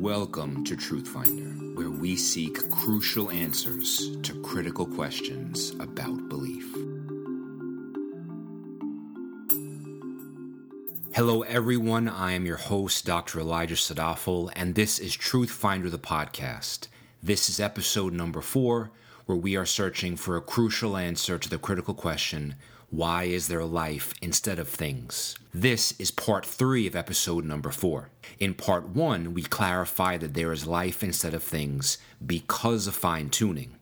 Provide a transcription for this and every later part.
Welcome to Truth Finder, where we seek crucial answers to critical questions about belief. Hello, everyone. I am your host, Dr. Elijah Sadafel, and this is Truth Finder, the podcast. This is episode number four, where we are searching for a crucial answer to the critical question why is there life instead of things? This is part three of episode number four. In part one, we clarify that there is life instead of things because of fine tuning.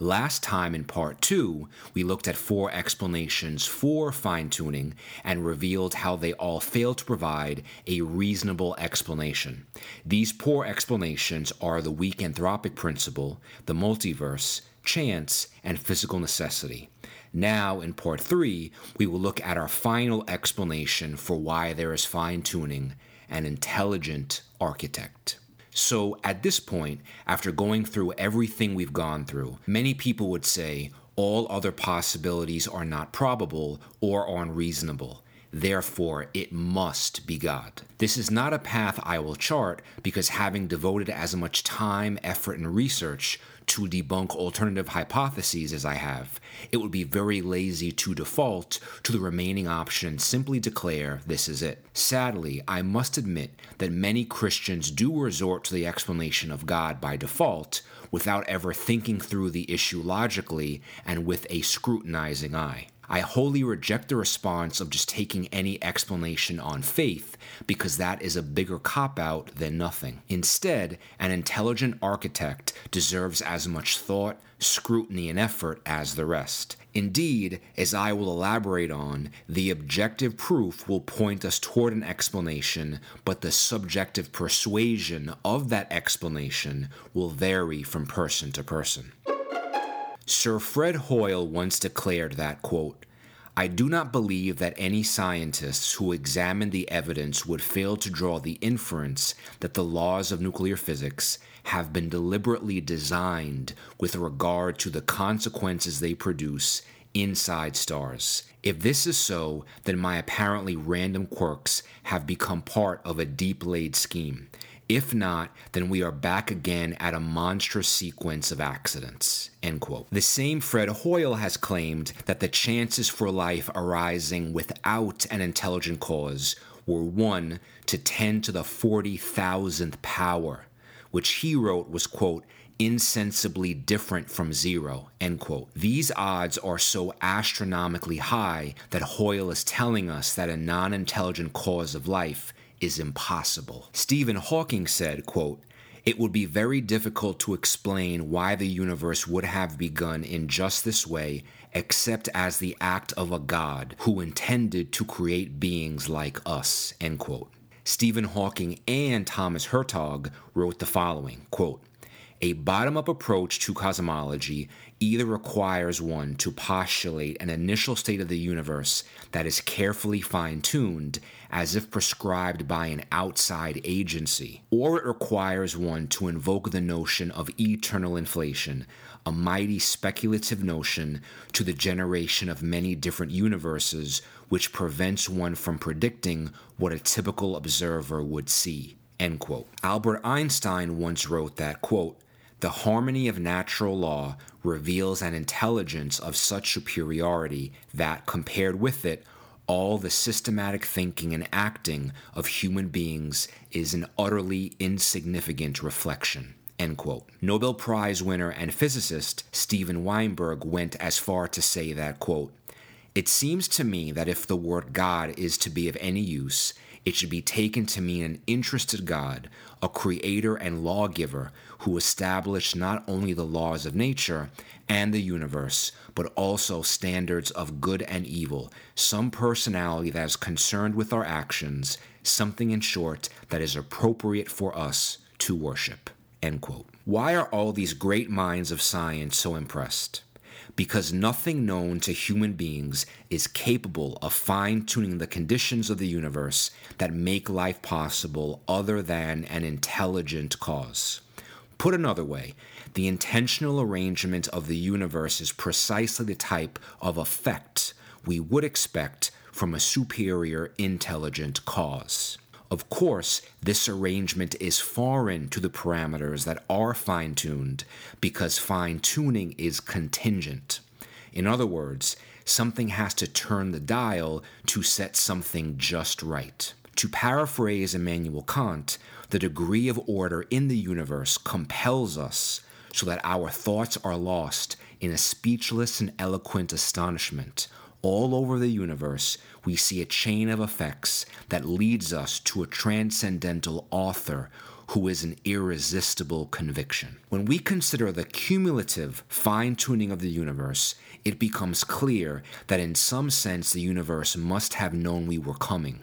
Last time in part two, we looked at four explanations for fine tuning and revealed how they all fail to provide a reasonable explanation. These poor explanations are the weak anthropic principle, the multiverse, chance, and physical necessity. Now, in part three, we will look at our final explanation for why there is fine tuning an intelligent architect. So, at this point, after going through everything we've gone through, many people would say all other possibilities are not probable or unreasonable. Therefore, it must be God. This is not a path I will chart because having devoted as much time, effort, and research to debunk alternative hypotheses as I have, it would be very lazy to default to the remaining option and simply declare this is it. Sadly, I must admit that many Christians do resort to the explanation of God by default without ever thinking through the issue logically and with a scrutinizing eye. I wholly reject the response of just taking any explanation on faith because that is a bigger cop out than nothing. Instead, an intelligent architect deserves as much thought, scrutiny, and effort as the rest. Indeed, as I will elaborate on, the objective proof will point us toward an explanation, but the subjective persuasion of that explanation will vary from person to person. Sir Fred Hoyle once declared that, quote, I do not believe that any scientists who examine the evidence would fail to draw the inference that the laws of nuclear physics have been deliberately designed with regard to the consequences they produce inside stars. If this is so, then my apparently random quirks have become part of a deep laid scheme. If not, then we are back again at a monstrous sequence of accidents. End quote. The same Fred Hoyle has claimed that the chances for life arising without an intelligent cause were 1 to 10 to the 40,000th power, which he wrote was, quote, insensibly different from zero, end quote. These odds are so astronomically high that Hoyle is telling us that a non intelligent cause of life is impossible. Stephen Hawking said, quote, it would be very difficult to explain why the universe would have begun in just this way, except as the act of a God who intended to create beings like us. End quote. Stephen Hawking and Thomas Hertog wrote the following quote, a bottom up approach to cosmology either requires one to postulate an initial state of the universe that is carefully fine tuned, as if prescribed by an outside agency, or it requires one to invoke the notion of eternal inflation, a mighty speculative notion to the generation of many different universes, which prevents one from predicting what a typical observer would see. End quote. Albert Einstein once wrote that, quote, the harmony of natural law reveals an intelligence of such superiority that, compared with it, all the systematic thinking and acting of human beings is an utterly insignificant reflection. Nobel Prize winner and physicist Steven Weinberg went as far to say that, quote, It seems to me that if the word God is to be of any use, it should be taken to mean an interested God, a creator and lawgiver who established not only the laws of nature and the universe, but also standards of good and evil, some personality that is concerned with our actions, something in short that is appropriate for us to worship. End quote. Why are all these great minds of science so impressed? Because nothing known to human beings is capable of fine tuning the conditions of the universe that make life possible other than an intelligent cause. Put another way, the intentional arrangement of the universe is precisely the type of effect we would expect from a superior intelligent cause. Of course, this arrangement is foreign to the parameters that are fine tuned because fine tuning is contingent. In other words, something has to turn the dial to set something just right. To paraphrase Immanuel Kant, the degree of order in the universe compels us so that our thoughts are lost in a speechless and eloquent astonishment. All over the universe, we see a chain of effects that leads us to a transcendental author who is an irresistible conviction. When we consider the cumulative fine tuning of the universe, it becomes clear that in some sense the universe must have known we were coming.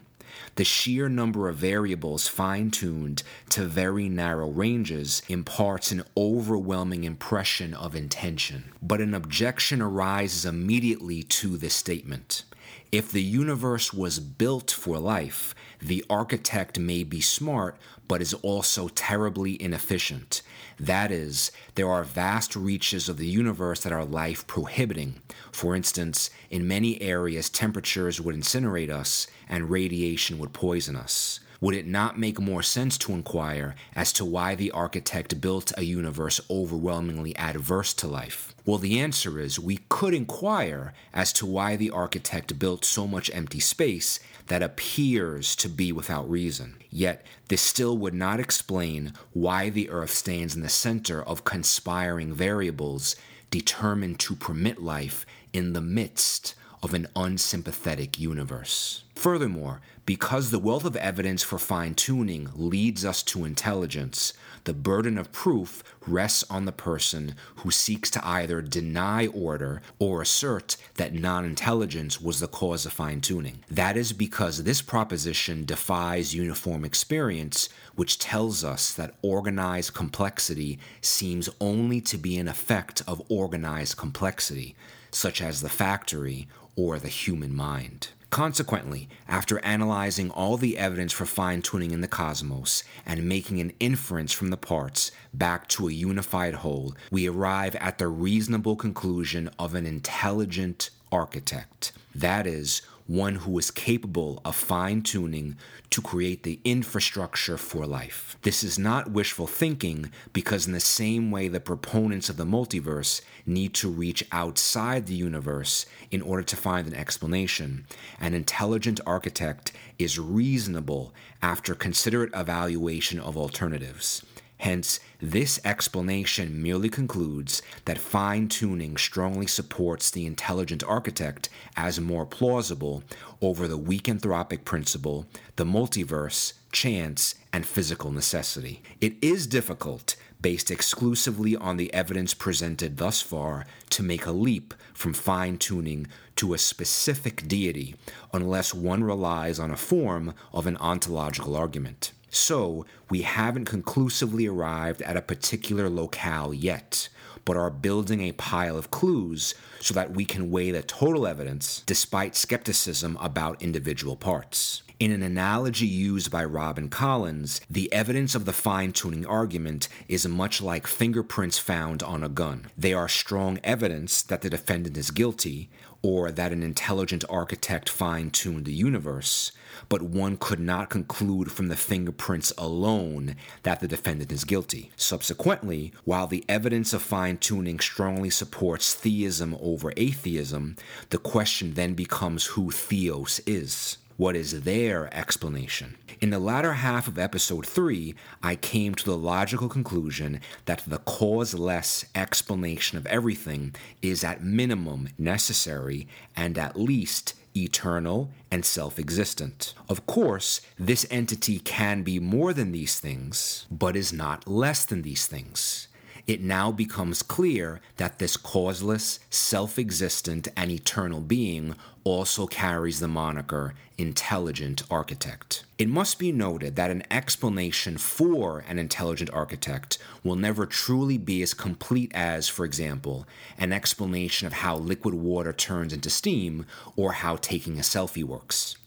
The sheer number of variables fine tuned to very narrow ranges imparts an overwhelming impression of intention. But an objection arises immediately to this statement. If the universe was built for life, the architect may be smart, but is also terribly inefficient. That is, there are vast reaches of the universe that are life prohibiting. For instance, in many areas, temperatures would incinerate us and radiation would poison us. Would it not make more sense to inquire as to why the architect built a universe overwhelmingly adverse to life? Well, the answer is we could inquire as to why the architect built so much empty space that appears to be without reason. Yet, this still would not explain why the Earth stands in the center of conspiring variables determined to permit life in the midst of an unsympathetic universe. Furthermore, because the wealth of evidence for fine tuning leads us to intelligence, the burden of proof rests on the person who seeks to either deny order or assert that non intelligence was the cause of fine tuning. That is because this proposition defies uniform experience, which tells us that organized complexity seems only to be an effect of organized complexity, such as the factory or the human mind. Consequently, after analyzing all the evidence for fine tuning in the cosmos and making an inference from the parts back to a unified whole, we arrive at the reasonable conclusion of an intelligent architect. That is, one who is capable of fine tuning to create the infrastructure for life. This is not wishful thinking because, in the same way the proponents of the multiverse need to reach outside the universe in order to find an explanation, an intelligent architect is reasonable after considerate evaluation of alternatives. Hence, this explanation merely concludes that fine tuning strongly supports the intelligent architect as more plausible over the weak anthropic principle, the multiverse, chance, and physical necessity. It is difficult, based exclusively on the evidence presented thus far, to make a leap from fine tuning to a specific deity unless one relies on a form of an ontological argument. So, we haven't conclusively arrived at a particular locale yet, but are building a pile of clues so that we can weigh the total evidence despite skepticism about individual parts. In an analogy used by Robin Collins, the evidence of the fine tuning argument is much like fingerprints found on a gun. They are strong evidence that the defendant is guilty, or that an intelligent architect fine tuned the universe, but one could not conclude from the fingerprints alone that the defendant is guilty. Subsequently, while the evidence of fine tuning strongly supports theism over atheism, the question then becomes who Theos is. What is their explanation? In the latter half of episode 3, I came to the logical conclusion that the causeless explanation of everything is at minimum necessary and at least eternal and self existent. Of course, this entity can be more than these things, but is not less than these things it now becomes clear that this causeless, self existent, and eternal being also carries the moniker intelligent architect. It must be noted that an explanation for an intelligent architect will never truly be as complete as, for example, an explanation of how liquid water turns into steam or how taking a selfie works.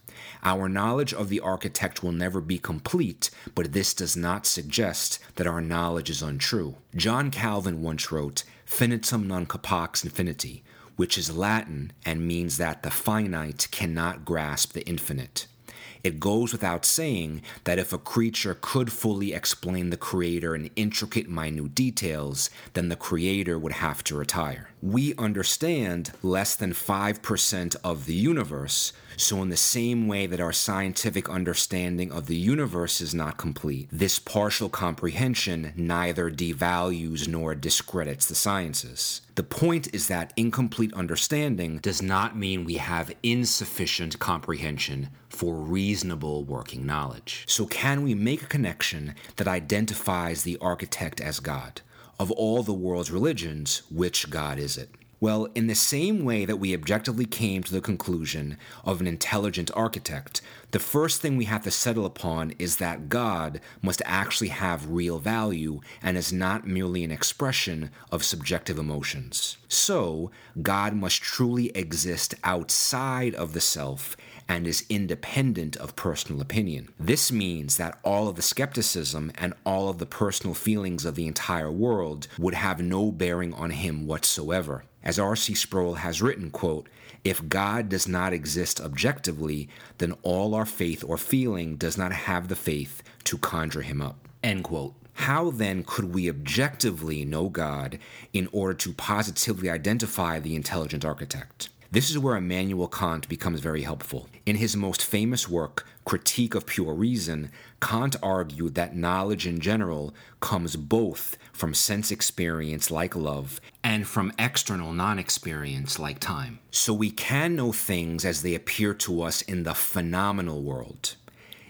Our knowledge of the architect will never be complete, but this does not suggest that our knowledge is untrue. John Calvin once wrote, Finitum non capax infiniti, which is Latin and means that the finite cannot grasp the infinite. It goes without saying that if a creature could fully explain the creator in intricate, minute details, then the creator would have to retire. We understand less than 5% of the universe, so in the same way that our scientific understanding of the universe is not complete, this partial comprehension neither devalues nor discredits the sciences. The point is that incomplete understanding does not mean we have insufficient comprehension for reasonable working knowledge. So, can we make a connection that identifies the architect as God? Of all the world's religions, which God is it? Well, in the same way that we objectively came to the conclusion of an intelligent architect, the first thing we have to settle upon is that God must actually have real value and is not merely an expression of subjective emotions. So, God must truly exist outside of the self and is independent of personal opinion. This means that all of the skepticism and all of the personal feelings of the entire world would have no bearing on him whatsoever. As R.C. Sproul has written, quote, if God does not exist objectively, then all our faith or feeling does not have the faith to conjure him up. End quote. How then could we objectively know God in order to positively identify the intelligent architect? This is where Immanuel Kant becomes very helpful. In his most famous work, Critique of Pure Reason, Kant argued that knowledge in general comes both from sense experience like love and from external non experience like time. So we can know things as they appear to us in the phenomenal world.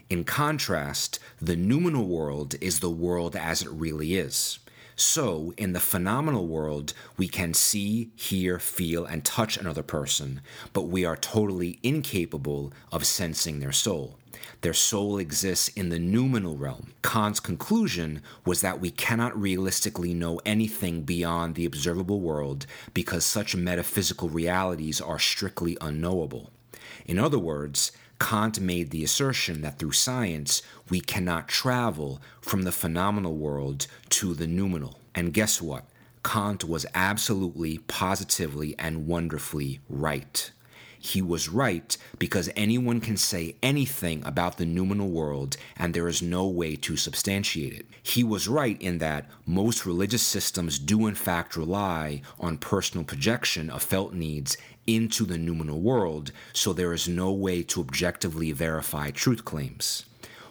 In contrast, the noumenal world is the world as it really is. So, in the phenomenal world, we can see, hear, feel, and touch another person, but we are totally incapable of sensing their soul. Their soul exists in the noumenal realm. Kant's conclusion was that we cannot realistically know anything beyond the observable world because such metaphysical realities are strictly unknowable. In other words, Kant made the assertion that through science we cannot travel from the phenomenal world to the noumenal. And guess what? Kant was absolutely, positively, and wonderfully right. He was right because anyone can say anything about the noumenal world and there is no way to substantiate it. He was right in that most religious systems do in fact rely on personal projection of felt needs into the noumenal world, so there is no way to objectively verify truth claims.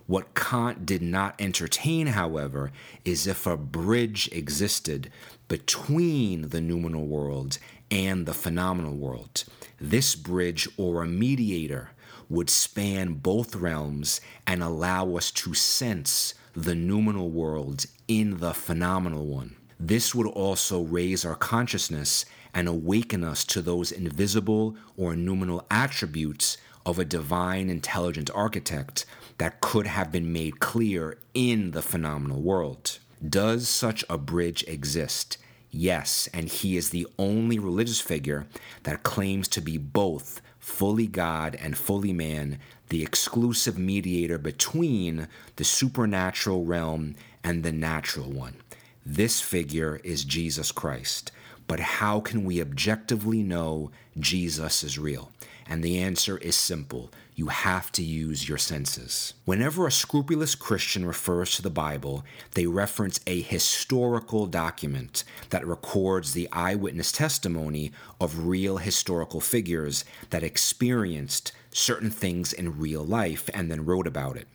What Kant did not entertain, however, is if a bridge existed between the noumenal world and the phenomenal world. This bridge or a mediator would span both realms and allow us to sense the noumenal world in the phenomenal one. This would also raise our consciousness and awaken us to those invisible or noumenal attributes of a divine intelligent architect that could have been made clear in the phenomenal world. Does such a bridge exist? Yes, and he is the only religious figure that claims to be both fully God and fully man, the exclusive mediator between the supernatural realm and the natural one. This figure is Jesus Christ. But how can we objectively know Jesus is real? And the answer is simple you have to use your senses. Whenever a scrupulous Christian refers to the Bible, they reference a historical document that records the eyewitness testimony of real historical figures that experienced certain things in real life and then wrote about it.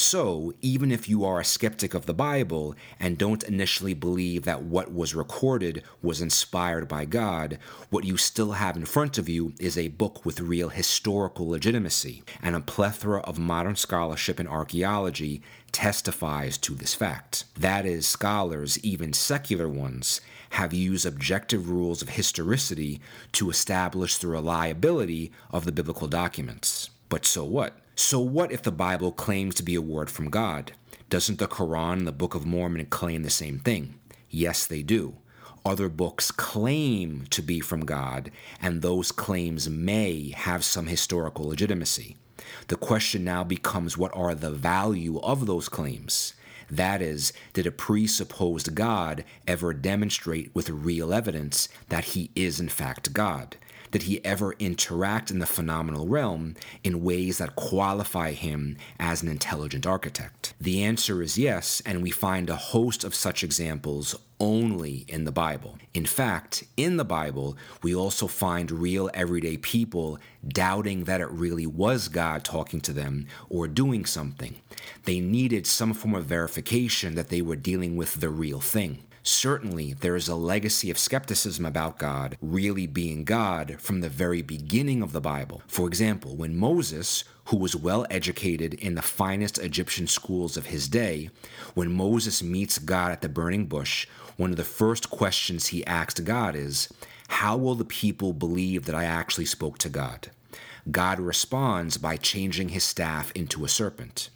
So, even if you are a skeptic of the Bible and don't initially believe that what was recorded was inspired by God, what you still have in front of you is a book with real historical legitimacy, and a plethora of modern scholarship and archaeology testifies to this fact. That is, scholars, even secular ones, have used objective rules of historicity to establish the reliability of the biblical documents. But so what? So, what if the Bible claims to be a word from God? Doesn't the Quran and the Book of Mormon claim the same thing? Yes, they do. Other books claim to be from God, and those claims may have some historical legitimacy. The question now becomes what are the value of those claims? That is, did a presupposed God ever demonstrate with real evidence that he is in fact God? Did he ever interact in the phenomenal realm in ways that qualify him as an intelligent architect? The answer is yes, and we find a host of such examples only in the Bible. In fact, in the Bible, we also find real everyday people doubting that it really was God talking to them or doing something. They needed some form of verification that they were dealing with the real thing. Certainly, there is a legacy of skepticism about God really being God from the very beginning of the Bible. For example, when Moses, who was well educated in the finest Egyptian schools of his day, when Moses meets God at the burning bush, one of the first questions he asked God is, How will the people believe that I actually spoke to God? God responds by changing his staff into a serpent.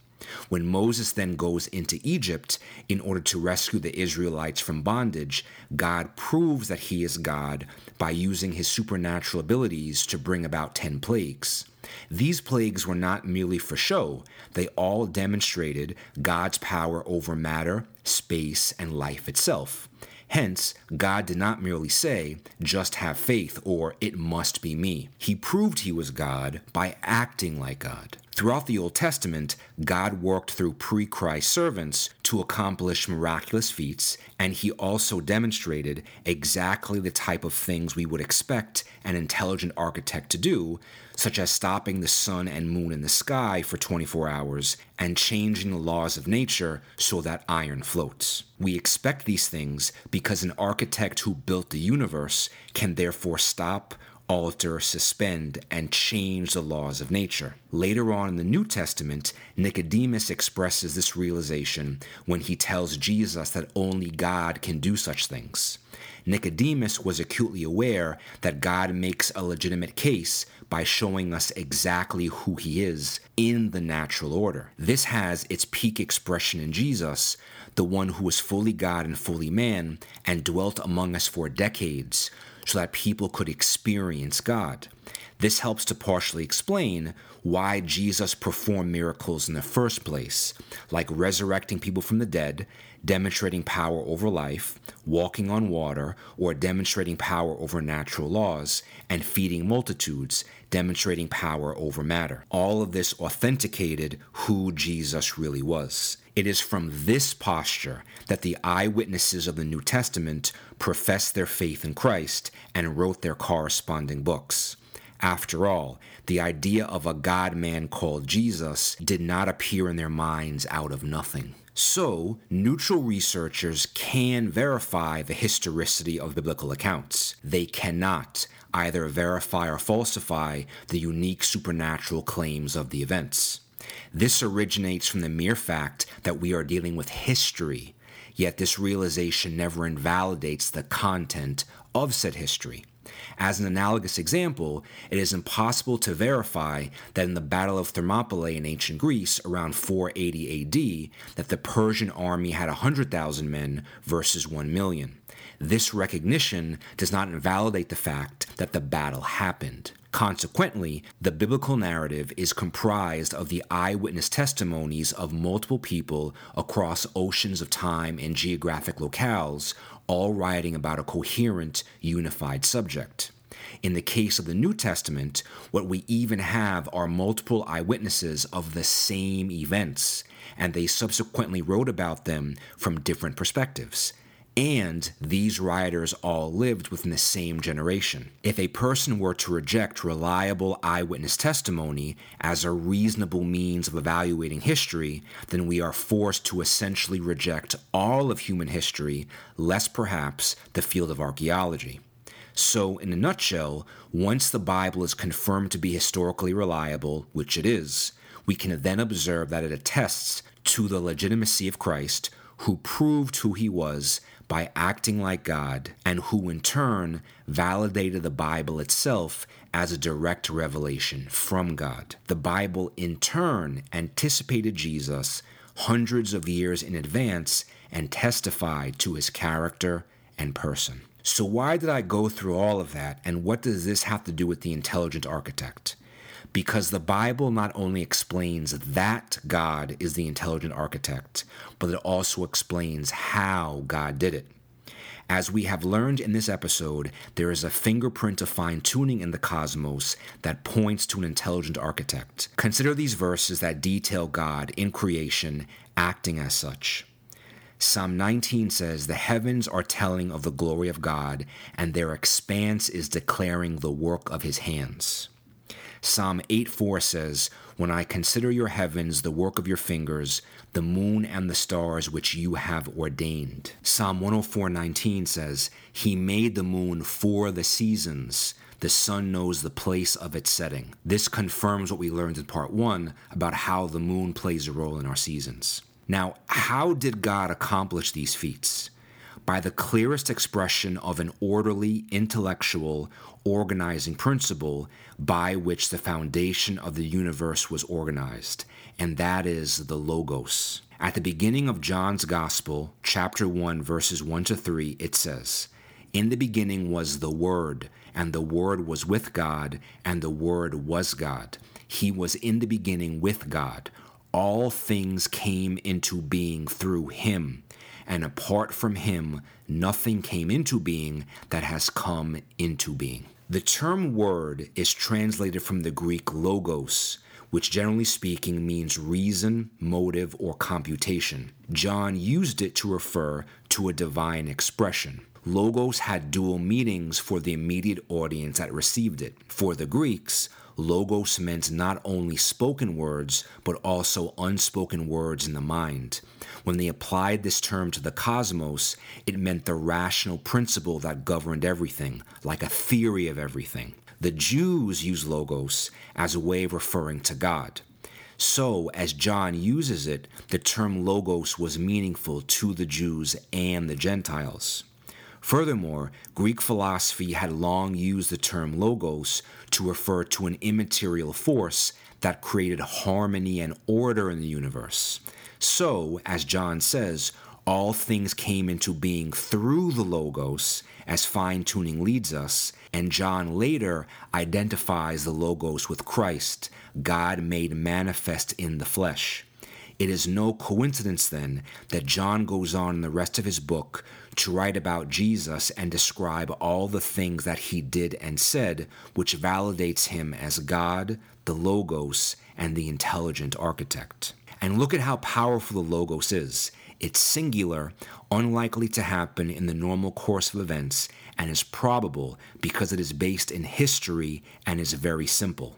When Moses then goes into Egypt in order to rescue the Israelites from bondage, God proves that he is God by using his supernatural abilities to bring about 10 plagues. These plagues were not merely for show, they all demonstrated God's power over matter, space, and life itself. Hence, God did not merely say, just have faith or it must be me. He proved he was God by acting like God. Throughout the Old Testament, God worked through pre Christ servants to accomplish miraculous feats, and he also demonstrated exactly the type of things we would expect an intelligent architect to do, such as stopping the sun and moon in the sky for 24 hours and changing the laws of nature so that iron floats. We expect these things because an architect who built the universe can therefore stop, alter, suspend, and change the laws of nature. Later on in the New Testament, Nicodemus expresses this realization when he tells Jesus that only God can do such things. Nicodemus was acutely aware that God makes a legitimate case by showing us exactly who he is in the natural order. This has its peak expression in Jesus, the one who was fully God and fully man and dwelt among us for decades so that people could experience God. This helps to partially explain why Jesus performed miracles in the first place, like resurrecting people from the dead, demonstrating power over life, walking on water, or demonstrating power over natural laws, and feeding multitudes, demonstrating power over matter. All of this authenticated who Jesus really was. It is from this posture that the eyewitnesses of the New Testament professed their faith in Christ and wrote their corresponding books. After all, the idea of a God man called Jesus did not appear in their minds out of nothing. So, neutral researchers can verify the historicity of biblical accounts. They cannot either verify or falsify the unique supernatural claims of the events. This originates from the mere fact that we are dealing with history, yet this realization never invalidates the content of said history. As an analogous example, it is impossible to verify that in the Battle of Thermopylae in ancient Greece around 480 AD, that the Persian army had 100,000 men versus 1 million. This recognition does not invalidate the fact that the battle happened. Consequently, the biblical narrative is comprised of the eyewitness testimonies of multiple people across oceans of time and geographic locales, all writing about a coherent, unified subject. In the case of the New Testament, what we even have are multiple eyewitnesses of the same events, and they subsequently wrote about them from different perspectives. And these writers all lived within the same generation. If a person were to reject reliable eyewitness testimony as a reasonable means of evaluating history, then we are forced to essentially reject all of human history, less perhaps the field of archaeology. So, in a nutshell, once the Bible is confirmed to be historically reliable, which it is, we can then observe that it attests to the legitimacy of Christ, who proved who he was by acting like God, and who in turn validated the Bible itself as a direct revelation from God. The Bible in turn anticipated Jesus hundreds of years in advance and testified to his character and person. So, why did I go through all of that, and what does this have to do with the intelligent architect? Because the Bible not only explains that God is the intelligent architect, but it also explains how God did it. As we have learned in this episode, there is a fingerprint of fine tuning in the cosmos that points to an intelligent architect. Consider these verses that detail God in creation acting as such. Psalm 19 says, The heavens are telling of the glory of God, and their expanse is declaring the work of his hands. Psalm 8 4 says, When I consider your heavens, the work of your fingers, the moon and the stars which you have ordained. Psalm 104:19 says, He made the moon for the seasons. The sun knows the place of its setting. This confirms what we learned in part one about how the moon plays a role in our seasons. Now, how did God accomplish these feats? By the clearest expression of an orderly, intellectual, organizing principle by which the foundation of the universe was organized, and that is the Logos. At the beginning of John's Gospel, chapter 1, verses 1 to 3, it says, In the beginning was the Word, and the Word was with God, and the Word was God. He was in the beginning with God. All things came into being through him, and apart from him, nothing came into being that has come into being. The term word is translated from the Greek logos, which generally speaking means reason, motive, or computation. John used it to refer to a divine expression. Logos had dual meanings for the immediate audience that received it. For the Greeks, logos meant not only spoken words, but also unspoken words in the mind. When they applied this term to the cosmos, it meant the rational principle that governed everything, like a theory of everything. The Jews use logos as a way of referring to God. So, as John uses it, the term logos was meaningful to the Jews and the Gentiles. Furthermore, Greek philosophy had long used the term logos to refer to an immaterial force that created harmony and order in the universe. So, as John says, all things came into being through the Logos, as fine tuning leads us, and John later identifies the Logos with Christ, God made manifest in the flesh. It is no coincidence then that John goes on in the rest of his book to write about Jesus and describe all the things that he did and said, which validates him as God, the Logos, and the intelligent architect. And look at how powerful the Logos is. It's singular, unlikely to happen in the normal course of events, and is probable because it is based in history and is very simple.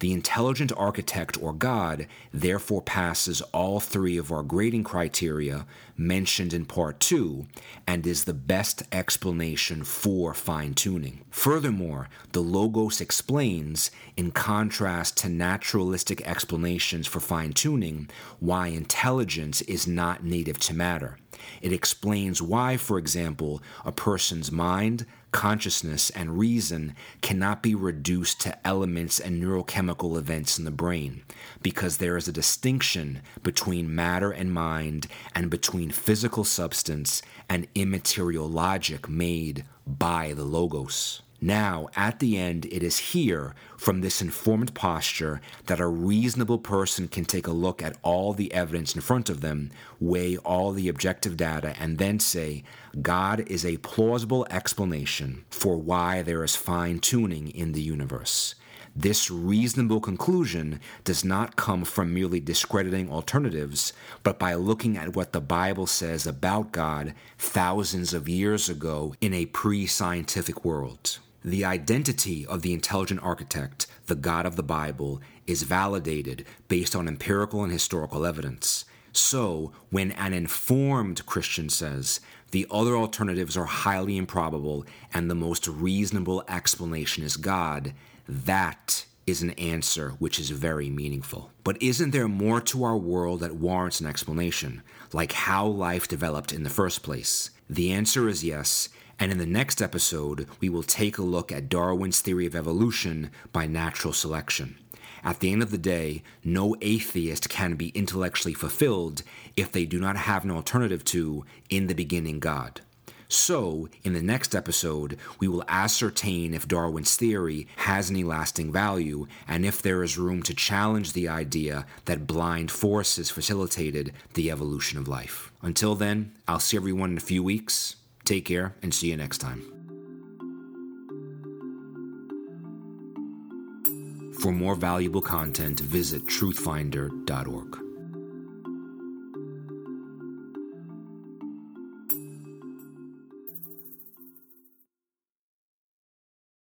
The intelligent architect or God therefore passes all three of our grading criteria mentioned in part 2 and is the best explanation for fine tuning. Furthermore, the Logos explains, in contrast to naturalistic explanations for fine tuning, why intelligence is not native to matter. It explains why, for example, a person's mind, consciousness, and reason cannot be reduced to elements and neurochemical events in the brain, because there is a distinction between matter and mind and between physical substance and immaterial logic made by the Logos. Now, at the end, it is here, from this informed posture, that a reasonable person can take a look at all the evidence in front of them, weigh all the objective data, and then say, God is a plausible explanation for why there is fine tuning in the universe. This reasonable conclusion does not come from merely discrediting alternatives, but by looking at what the Bible says about God thousands of years ago in a pre scientific world. The identity of the intelligent architect, the God of the Bible, is validated based on empirical and historical evidence. So, when an informed Christian says the other alternatives are highly improbable and the most reasonable explanation is God, that is an answer which is very meaningful. But isn't there more to our world that warrants an explanation, like how life developed in the first place? The answer is yes, and in the next episode, we will take a look at Darwin's theory of evolution by natural selection. At the end of the day, no atheist can be intellectually fulfilled if they do not have an alternative to, in the beginning, God. So, in the next episode, we will ascertain if Darwin's theory has any lasting value and if there is room to challenge the idea that blind forces facilitated the evolution of life. Until then, I'll see everyone in a few weeks. Take care and see you next time. For more valuable content, visit truthfinder.org.